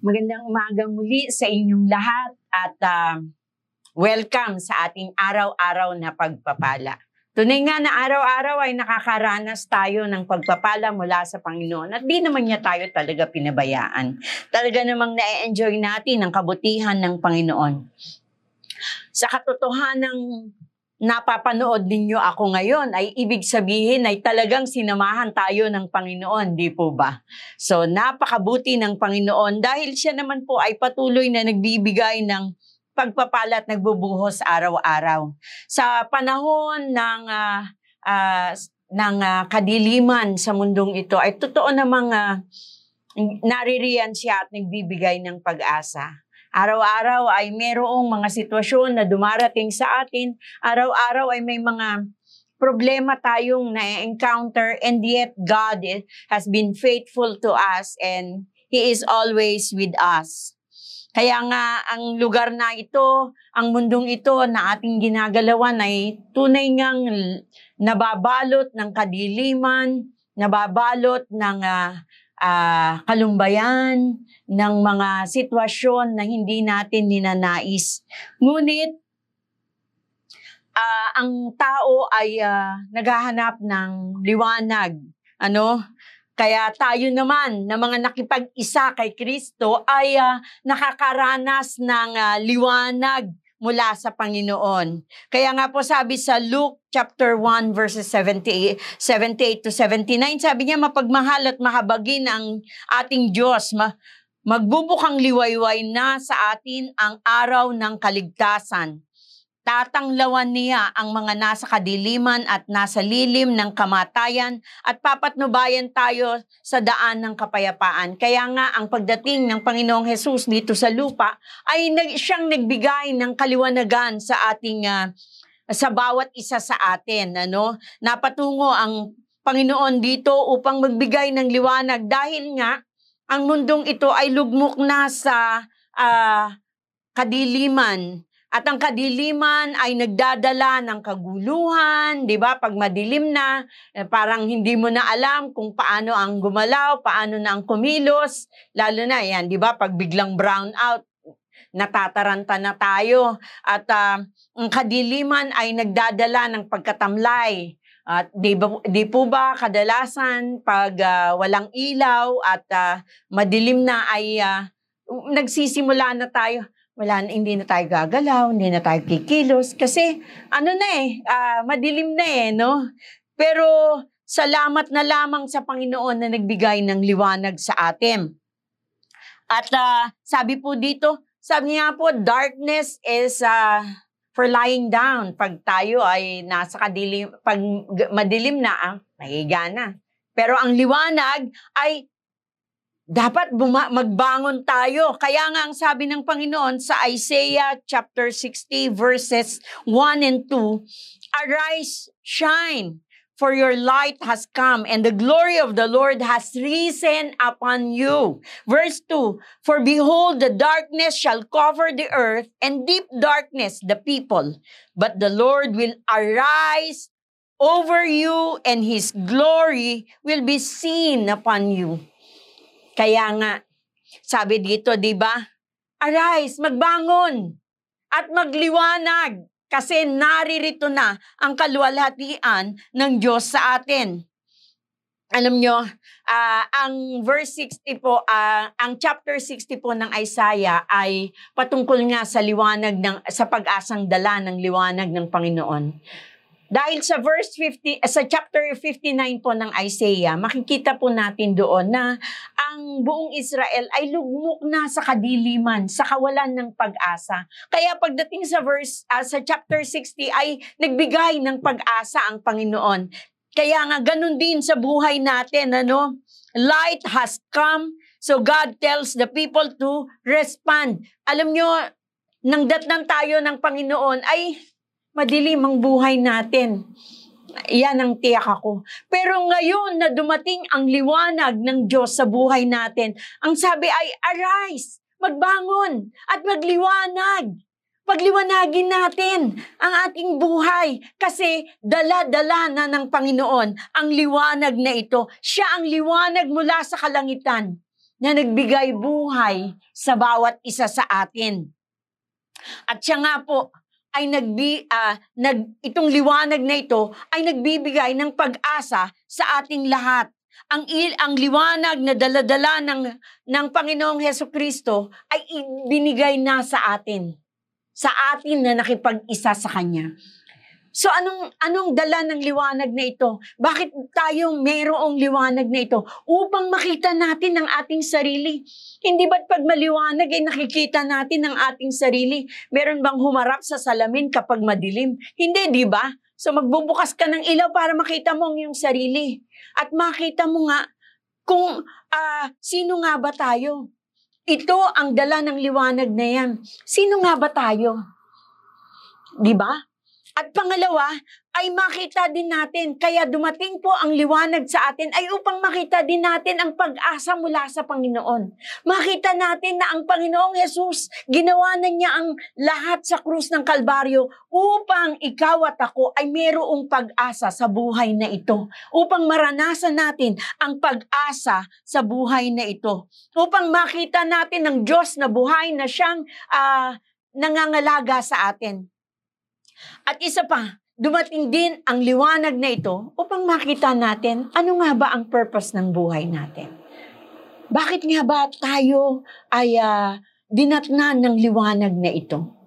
Magandang umagang muli sa inyong lahat at ah, welcome sa ating araw-araw na pagpapala. Tunay nga na araw-araw ay nakakaranas tayo ng pagpapala mula sa Panginoon at di naman niya tayo talaga pinabayaan. Talaga namang na-enjoy natin ang kabutihan ng Panginoon. Sa katotohanang napapanood ninyo ako ngayon ay ibig sabihin ay talagang sinamahan tayo ng Panginoon, di po ba? So napakabuti ng Panginoon dahil siya naman po ay patuloy na nagbibigay ng pagpapala at nagbubuhos araw-araw. Sa panahon ng ah, ah, ng ah, kadiliman sa mundong ito ay totoo namang uh, naririyan siya at nagbibigay ng pag-asa. Araw-araw ay merong mga sitwasyon na dumarating sa atin. Araw-araw ay may mga problema tayong na-encounter and yet God has been faithful to us and He is always with us. Kaya nga ang lugar na ito, ang mundong ito na ating ginagalawan ay tunay ngang nababalot ng kadiliman, nababalot ng ah, ah, kalumbayan, ng mga sitwasyon na hindi natin ninanais. Ngunit ah, ang tao ay ah, naghahanap ng liwanag. Ano? Kaya tayo naman na mga nakipag-isa kay Kristo ay ah, nakakaranas ng ah, liwanag mula sa Panginoon. Kaya nga po sabi sa Luke chapter 1 verses 78, 78 to 79, sabi niya mapagmahal at mahabagin ang ating Diyos. Ma- magbubukang liwayway na sa atin ang araw ng kaligtasan. Tatanglawan niya ang mga nasa kadiliman at nasa lilim ng kamatayan at papatnubayan tayo sa daan ng kapayapaan. Kaya nga ang pagdating ng Panginoong Hesus dito sa lupa ay nag, siyang nagbigay ng kaliwanagan sa ating ah, sa bawat isa sa atin, ano? Napatungo ang Panginoon dito upang magbigay ng liwanag dahil nga ang mundong ito ay lugmok na sa ah, kadiliman. At ang kadiliman ay nagdadala ng kaguluhan, 'di ba? Pag madilim na, eh, parang hindi mo na alam kung paano ang gumalaw, paano na ang kumilos, lalo na 'yan, 'di ba? Pag biglang brown out, natataranta na tayo. At ah, ang kadiliman ay nagdadala ng pagkatamlay. At di, ba, di po ba kadalasan pag ah, walang ilaw at ah, madilim na ay ah, nagsisimula na tayo, wala hindi na tayo gagalaw, hindi na tayo kikilos kasi ano na eh, ah, madilim na eh, no? Pero salamat na lamang sa Panginoon na nagbigay ng liwanag sa atin. At ah, sabi po dito, sabi niya po, darkness is ah, for lying down. Pag tayo ay nasa kadilim, pag madilim na, ah, mahiga na. Pero ang liwanag ay dapat buma- magbangon tayo. Kaya nga ang sabi ng Panginoon sa Isaiah chapter 60 verses 1 and 2, Arise, shine, for your light has come and the glory of the Lord has risen upon you. Verse 2, For behold, the darkness shall cover the earth and deep darkness the people. But the Lord will arise over you and his glory will be seen upon you. Kaya nga, sabi dito, di ba? Arise, magbangon, at magliwanag, kasi naririto na ang kaluwalhatian ng Diyos sa atin. Alam nyo, ah, ang verse 60 po, ah, ang chapter 60 po ng Isaiah ay patungkol nga sa liwanag ng sa pag-asang dala ng liwanag ng Panginoon. Dahil sa verse 50, eh, sa chapter 59 po ng Isaiah, makikita po natin doon na ang buong Israel ay lugmok na sa kadiliman, sa kawalan ng pag-asa. Kaya pagdating sa verse ah, sa chapter 60 ay nagbigay ng pag-asa ang Panginoon. Kaya nga ganun din sa buhay natin, ano? Light has come, so God tells the people to respond. Alam nyo, nang datnan tayo ng Panginoon ay madilim ang buhay natin. Yan ang tiyak ako. Pero ngayon na dumating ang liwanag ng Diyos sa buhay natin, ang sabi ay, arise, magbangon, at magliwanag. Pagliwanagin natin ang ating buhay kasi dala-dala na ng Panginoon ang liwanag na ito. Siya ang liwanag mula sa kalangitan na nagbigay buhay sa bawat isa sa atin. At siya nga po ay nagbi ah, nag itong liwanag na ito ay nagbibigay ng pag-asa sa ating lahat. Ang il, ang liwanag na daladala ng ng Panginoong Heso Kristo ay ibinigay na sa atin. Sa atin na nakipag-isa sa kanya. So anong anong dala ng liwanag na ito? Bakit tayo mayroong liwanag na ito? Upang makita natin ang ating sarili. Hindi ba't pag maliwanag ay nakikita natin ang ating sarili? Meron bang humarap sa salamin kapag madilim? Hindi, di ba? So magbubukas ka ng ilaw para makita mo ang iyong sarili. At makita mo nga kung ah, sino nga ba tayo. Ito ang dala ng liwanag na yan. Sino nga ba tayo? Di ba? At pangalawa, ay makita din natin, kaya dumating po ang liwanag sa atin ay upang makita din natin ang pag-asa mula sa Panginoon. Makita natin na ang Panginoong Jesus, ginawa na niya ang lahat sa krus ng Kalbaryo upang ikaw at ako ay mayroong pag-asa sa buhay na ito. Upang maranasan natin ang pag-asa sa buhay na ito. Upang makita natin ang Diyos na buhay na siyang ah, nangangalaga sa atin. At isa pa, dumating din ang liwanag na ito upang makita natin ano nga ba ang purpose ng buhay natin. Bakit nga ba tayo ay ah, dinatnan ng liwanag na ito?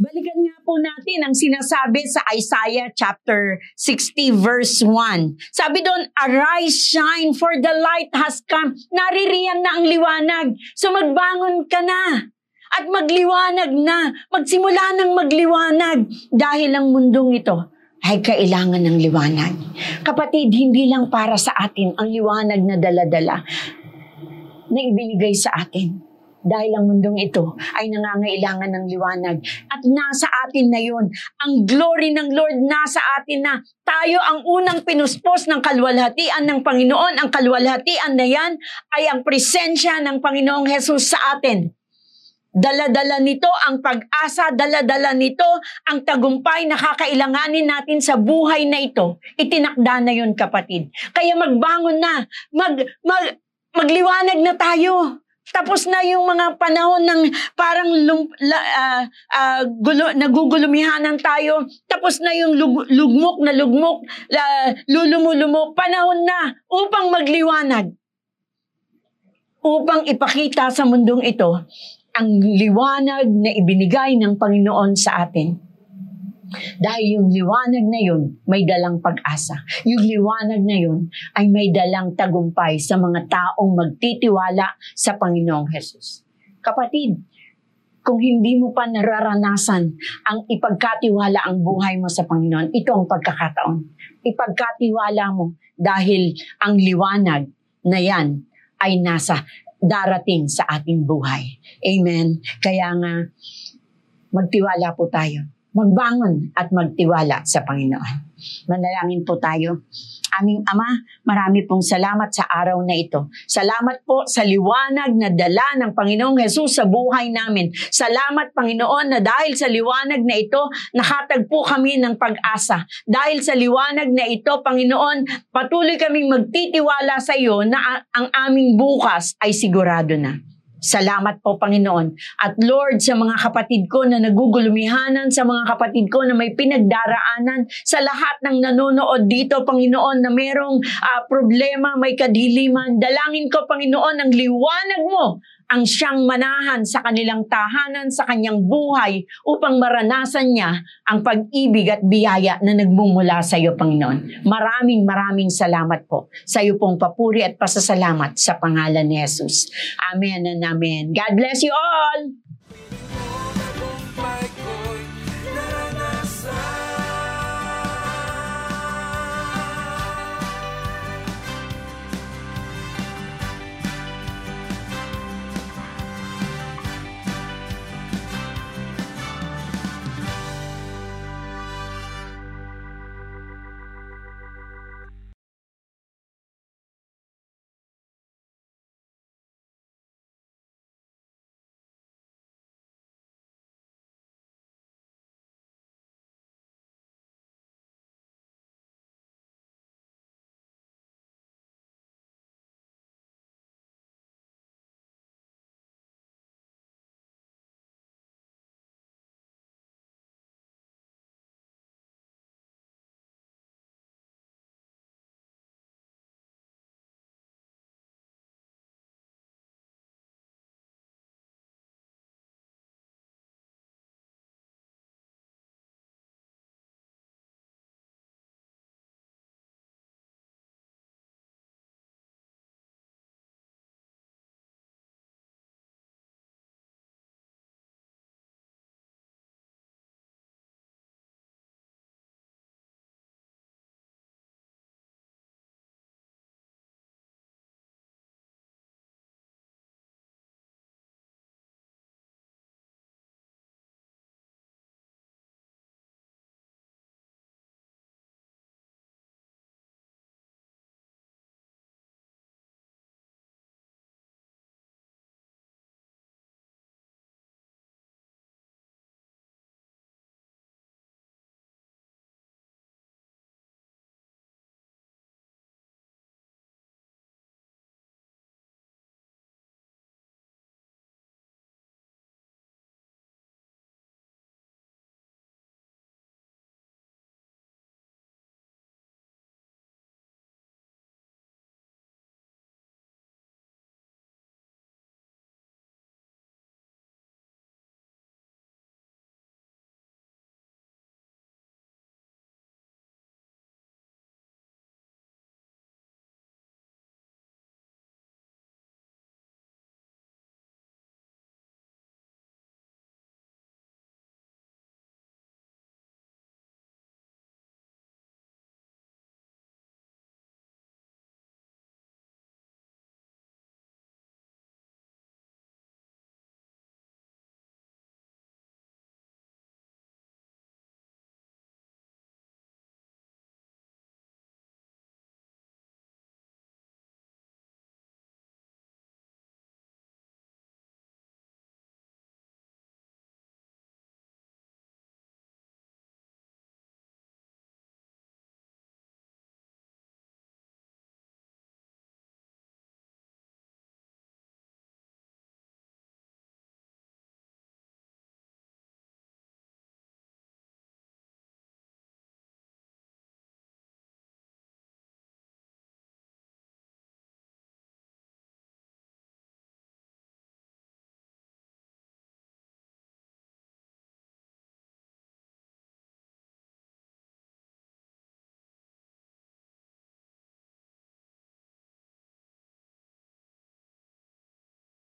Balikan nga po natin ang sinasabi sa Isaiah chapter 60 verse 1. Sabi doon, Arise, shine, for the light has come. Naririyan na ang liwanag. So magbangon ka na at magliwanag na. Magsimula ng magliwanag dahil ang mundong ito ay kailangan ng liwanag. Kapatid, hindi lang para sa atin ang liwanag na daladala na ibinigay sa atin. Dahil ang mundong ito ay nangangailangan ng liwanag. At nasa atin na yon. Ang glory ng Lord nasa atin na. Tayo ang unang pinuspos ng kalwalhatian ng Panginoon. Ang kalwalhatian na yan ay ang presensya ng Panginoong Jesus sa atin. Dala-dala nito ang pag-asa, dala-dala nito ang tagumpay na kakailanganin natin sa buhay na ito. Itinakda na yun, kapatid. Kaya magbangon na, mag, mag, magliwanag na tayo. Tapos na yung mga panahon ng parang lum, la, ah, ah, gulo, nagugulumihanan tayo. Tapos na yung lug, lugmok na lugmok, la, lulumulumo. Panahon na upang magliwanag. Upang ipakita sa mundong ito ang liwanag na ibinigay ng Panginoon sa atin. Dahil yung liwanag na yun, may dalang pag-asa. Yung liwanag na yun ay may dalang tagumpay sa mga taong magtitiwala sa Panginoong Jesus. Kapatid, kung hindi mo pa nararanasan ang ipagkatiwala ang buhay mo sa Panginoon, ito ang pagkakataon. Ipagkatiwala mo dahil ang liwanag na yan ay nasa darating sa ating buhay. Amen. Kaya nga, magtiwala po tayo. Magbangon at magtiwala sa Panginoon. Manalangin po tayo. Aming Ama, marami pong salamat sa araw na ito. Salamat po sa liwanag na dala ng Panginoong Jesus sa buhay namin. Salamat Panginoon na dahil sa liwanag na ito, nakatagpo kami ng pag-asa. Dahil sa liwanag na ito, Panginoon, patuloy kaming magtitiwala sa iyo na ang aming bukas ay sigurado na. Salamat po, Panginoon. At Lord, sa mga kapatid ko na nagugulumihanan, sa mga kapatid ko na may pinagdaraanan, sa lahat ng nanonood dito, Panginoon, na merong ah, problema, may kadiliman, dalangin ko, Panginoon, ang liwanag mo ang siyang manahan sa kanilang tahanan, sa kanyang buhay, upang maranasan niya ang pag-ibig at biyaya na nagmumula sa iyo, Panginoon. Maraming maraming salamat po sa iyo pong papuri at pasasalamat sa pangalan ni Jesus. Amen and amen. God bless you all!